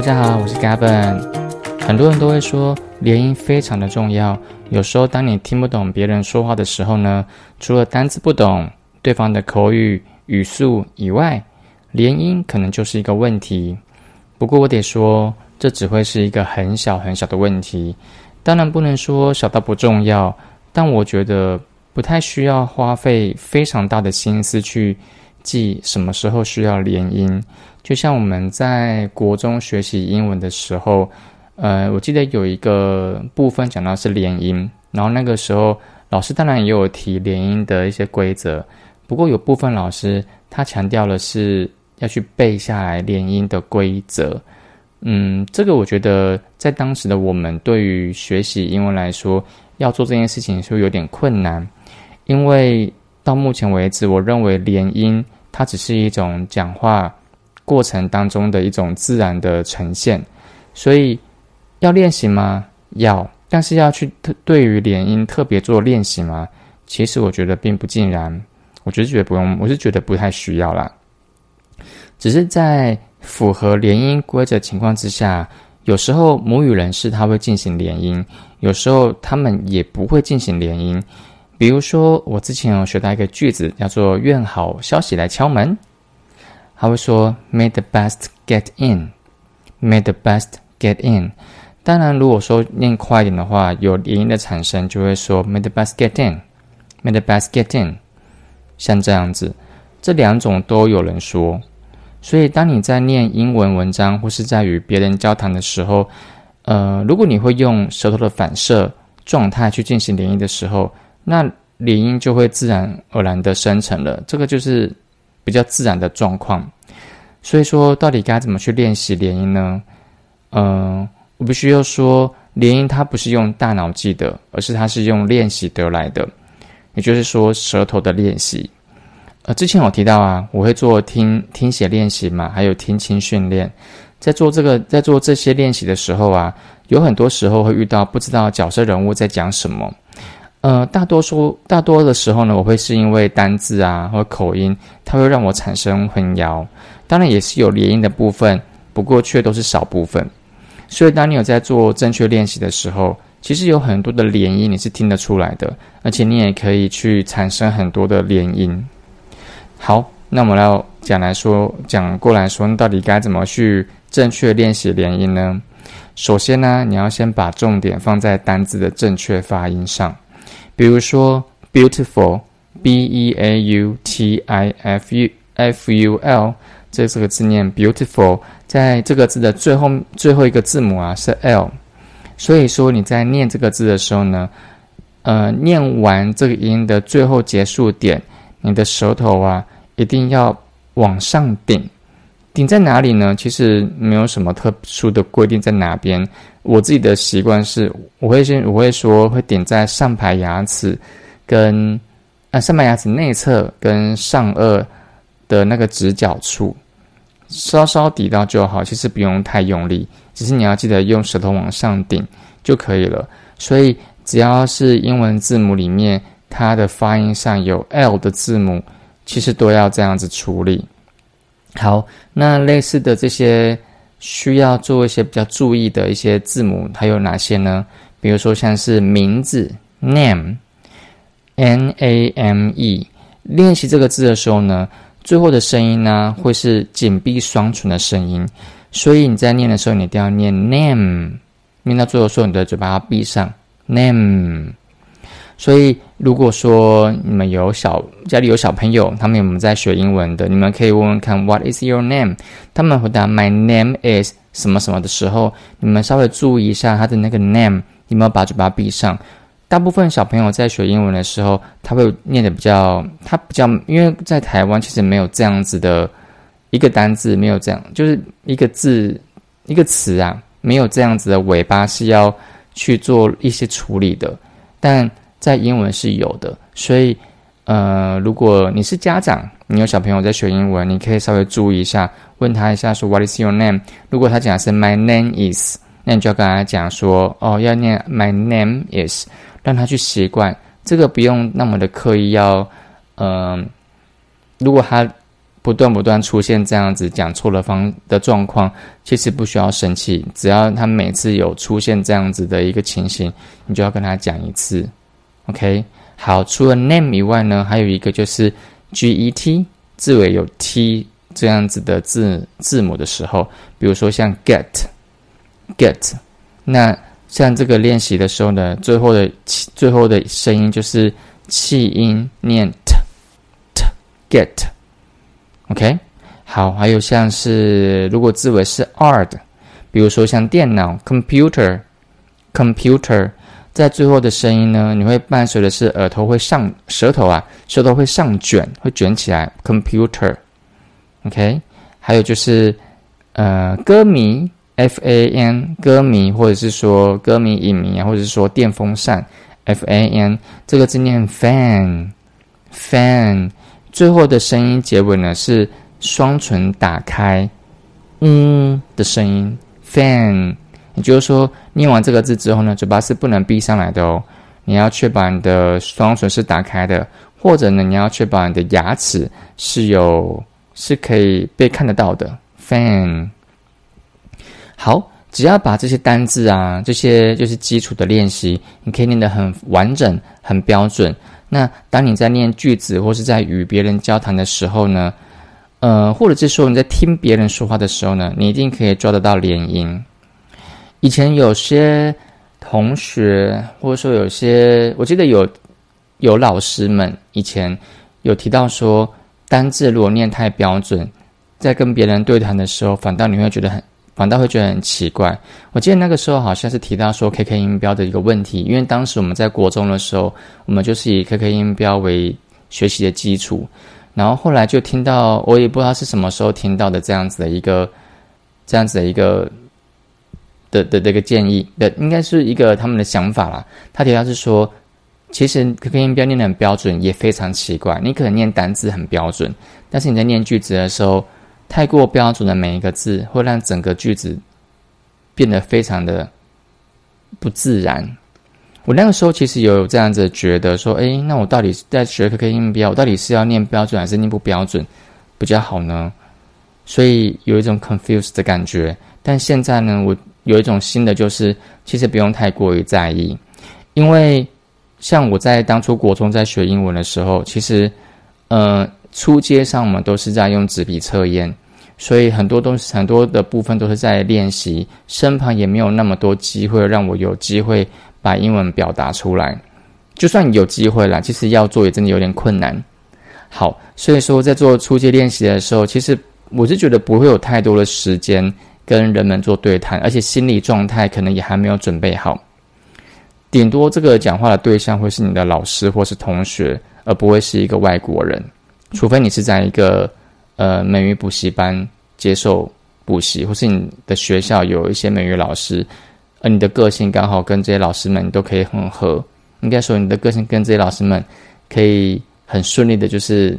大家好，我是 Gavin。很多人都会说连音非常的重要。有时候当你听不懂别人说话的时候呢，除了单字不懂、对方的口语语速以外，连音可能就是一个问题。不过我得说，这只会是一个很小很小的问题。当然不能说小到不重要，但我觉得不太需要花费非常大的心思去记什么时候需要连音。就像我们在国中学习英文的时候。呃，我记得有一个部分讲到是连音，然后那个时候老师当然也有提连音的一些规则，不过有部分老师他强调的是要去背下来连音的规则。嗯，这个我觉得在当时的我们对于学习英文来说，要做这件事情是有点困难，因为到目前为止，我认为连音它只是一种讲话过程当中的一种自然的呈现，所以。要练习吗？要，但是要去特对于连音特别做练习吗？其实我觉得并不尽然，我觉得觉得不用，我是觉得不太需要啦。只是在符合连音规则情况之下，有时候母语人士他会进行连音，有时候他们也不会进行连音。比如说，我之前有学到一个句子，叫做“愿好消息来敲门”，他会说 “May the best get in”，“May the best get in”。当然，如果说念快一点的话，有连音的产生，就会说 “May the best get in”，“May the best get in”，像这样子，这两种都有人说。所以，当你在念英文文章或是在与别人交谈的时候，呃，如果你会用舌头的反射状态去进行连音的时候，那连音就会自然而然的生成了。这个就是比较自然的状况。所以说，到底该怎么去练习连音呢？嗯。我必须要说，连音它不是用大脑记的，而是它是用练习得来的，也就是说舌头的练习。呃，之前我提到啊，我会做听听写练习嘛，还有听清训练。在做这个，在做这些练习的时候啊，有很多时候会遇到不知道角色人物在讲什么。呃，大多数大多的时候呢，我会是因为单字啊或口音，它会让我产生混淆。当然也是有连音的部分，不过却都是少部分。所以，当你有在做正确练习的时候，其实有很多的连音你是听得出来的，而且你也可以去产生很多的连音。好，那我们要讲来说，讲过来说，到底该怎么去正确练习连音呢？首先呢，你要先把重点放在单字的正确发音上，比如说 beautiful，b e a u t i f u f u l，这这个字念 beautiful。在这个字的最后最后一个字母啊是 l，所以说你在念这个字的时候呢，呃，念完这个音的最后结束点，你的舌头啊一定要往上顶，顶在哪里呢？其实没有什么特殊的规定在哪边。我自己的习惯是，我会先我会说会顶在上排牙齿跟啊上排牙齿内侧跟上颚的那个直角处。稍稍抵到就好，其实不用太用力，只是你要记得用舌头往上顶就可以了。所以只要是英文字母里面它的发音上有 L 的字母，其实都要这样子处理。好，那类似的这些需要做一些比较注意的一些字母，还有哪些呢？比如说像是名字 name，n a m e，练习这个字的时候呢。最后的声音呢，会是紧闭双唇的声音，所以你在念的时候，你一定要念 name，念到最后的时候，你的嘴巴要闭上 name。所以，如果说你们有小家里有小朋友，他们有没有在学英文的，你们可以问问看 What is your name？他们回答 My name is 什么什么的时候，你们稍微注意一下他的那个 name，你们要把嘴巴闭上。大部分小朋友在学英文的时候，他会念的比较，他比较，因为在台湾其实没有这样子的一个单字，没有这样，就是一个字一个词啊，没有这样子的尾巴是要去做一些处理的，但在英文是有的，所以呃，如果你是家长，你有小朋友在学英文，你可以稍微注意一下，问他一下说 What is your name？如果他讲的是 My name is，那你就要跟他讲说哦，要念 My name is。让他去习惯这个，不用那么的刻意要，嗯，如果他不断不断出现这样子讲错了方的状况，其实不需要生气，只要他每次有出现这样子的一个情形，你就要跟他讲一次，OK？好，除了 name 以外呢，还有一个就是 get 字尾有 t 这样子的字字母的时候，比如说像 get get，那像这个练习的时候呢，最后的最后的声音就是气音念 t t get。OK，好，还有像是如果字尾是 R 的，比如说像电脑 computer，computer，在最后的声音呢，你会伴随的是耳头会上，舌头啊，舌头会上卷，会卷起来 computer，OK，还有就是呃歌迷 fan，歌迷或者是说歌迷影迷啊，或者是说电风扇 fan，这个字念 fan，fan。最后的声音结尾呢是双唇打开，嗯的声音，fan。也就是说，念完这个字之后呢，嘴巴是不能闭上来的哦。你要确保你的双唇是打开的，或者呢，你要确保你的牙齿是有是可以被看得到的。fan。好，只要把这些单字啊，这些就是基础的练习，你可以念得很完整、很标准。那当你在念句子或是在与别人交谈的时候呢，呃，或者是说你在听别人说话的时候呢，你一定可以抓得到连音。以前有些同学或者说有些，我记得有有老师们以前有提到说，单字如果念太标准，在跟别人对谈的时候，反倒你会觉得很。反倒会觉得很奇怪。我记得那个时候好像是提到说 KK 音标的一个问题，因为当时我们在国中的时候，我们就是以 KK 音标为学习的基础。然后后来就听到，我也不知道是什么时候听到的这样子的一个这样子的一个的的这个建议的，应该是一个他们的想法啦。他提到是说，其实 KK 音标念的很标准也非常奇怪。你可能念单字很标准，但是你在念句子的时候。太过标准的每一个字，会让整个句子变得非常的不自然。我那个时候其实有这样子觉得说，哎，那我到底在学 KK 音标，我到底是要念标准还是念不标准比较好呢？所以有一种 confused 的感觉。但现在呢，我有一种新的，就是其实不用太过于在意，因为像我在当初国中在学英文的时候，其实，呃。初阶上，我们都是在用纸笔测验，所以很多东西、很多的部分都是在练习，身旁也没有那么多机会让我有机会把英文表达出来。就算有机会了，其实要做也真的有点困难。好，所以说在做初阶练习的时候，其实我是觉得不会有太多的时间跟人们做对谈，而且心理状态可能也还没有准备好。顶多这个讲话的对象会是你的老师或是同学，而不会是一个外国人。除非你是在一个呃美语补习班接受补习，或是你的学校有一些美语老师，而你的个性刚好跟这些老师们都可以很合，应该说你的个性跟这些老师们可以很顺利的，就是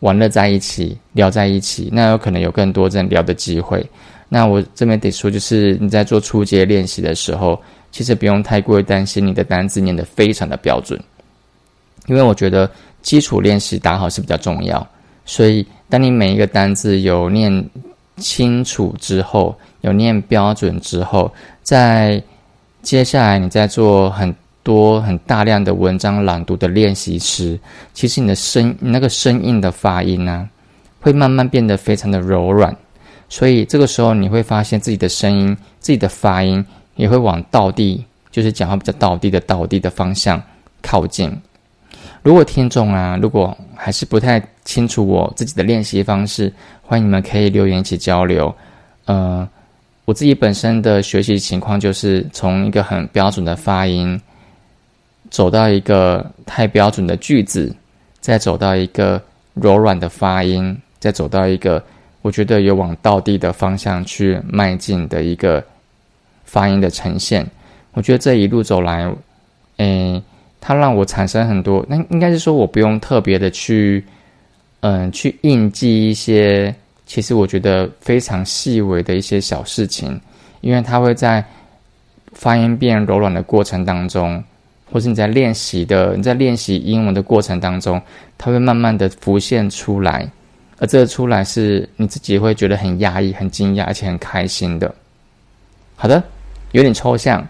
玩乐在一起，聊在一起，那有可能有更多这样聊的机会。那我这边得说，就是你在做初阶练习的时候，其实不用太过于担心你的单字念得非常的标准，因为我觉得。基础练习打好是比较重要，所以当你每一个单字有念清楚之后，有念标准之后，在接下来你在做很多很大量的文章朗读的练习时，其实你的声那个声音的发音呢，会慢慢变得非常的柔软，所以这个时候你会发现自己的声音、自己的发音也会往倒地，就是讲话比较倒地的倒地的方向靠近。如果听众啊，如果还是不太清楚我自己的练习方式，欢迎你们可以留言一起交流。呃，我自己本身的学习情况就是从一个很标准的发音，走到一个太标准的句子，再走到一个柔软的发音，再走到一个我觉得有往倒地的方向去迈进的一个发音的呈现。我觉得这一路走来，诶。它让我产生很多，那应该是说我不用特别的去，嗯，去印记一些，其实我觉得非常细微的一些小事情，因为它会在发音变柔软的过程当中，或是你在练习的你在练习英文的过程当中，它会慢慢的浮现出来，而这出来是你自己会觉得很压抑、很惊讶，而且很开心的。好的，有点抽象，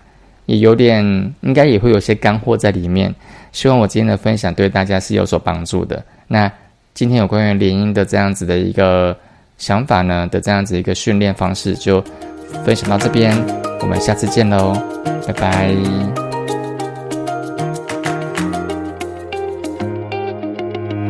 也有点应该也会有些干货在里面。希望我今天的分享对大家是有所帮助的。那今天有关于联姻的这样子的一个想法呢的这样子一个训练方式，就分享到这边。我们下次见喽，拜拜。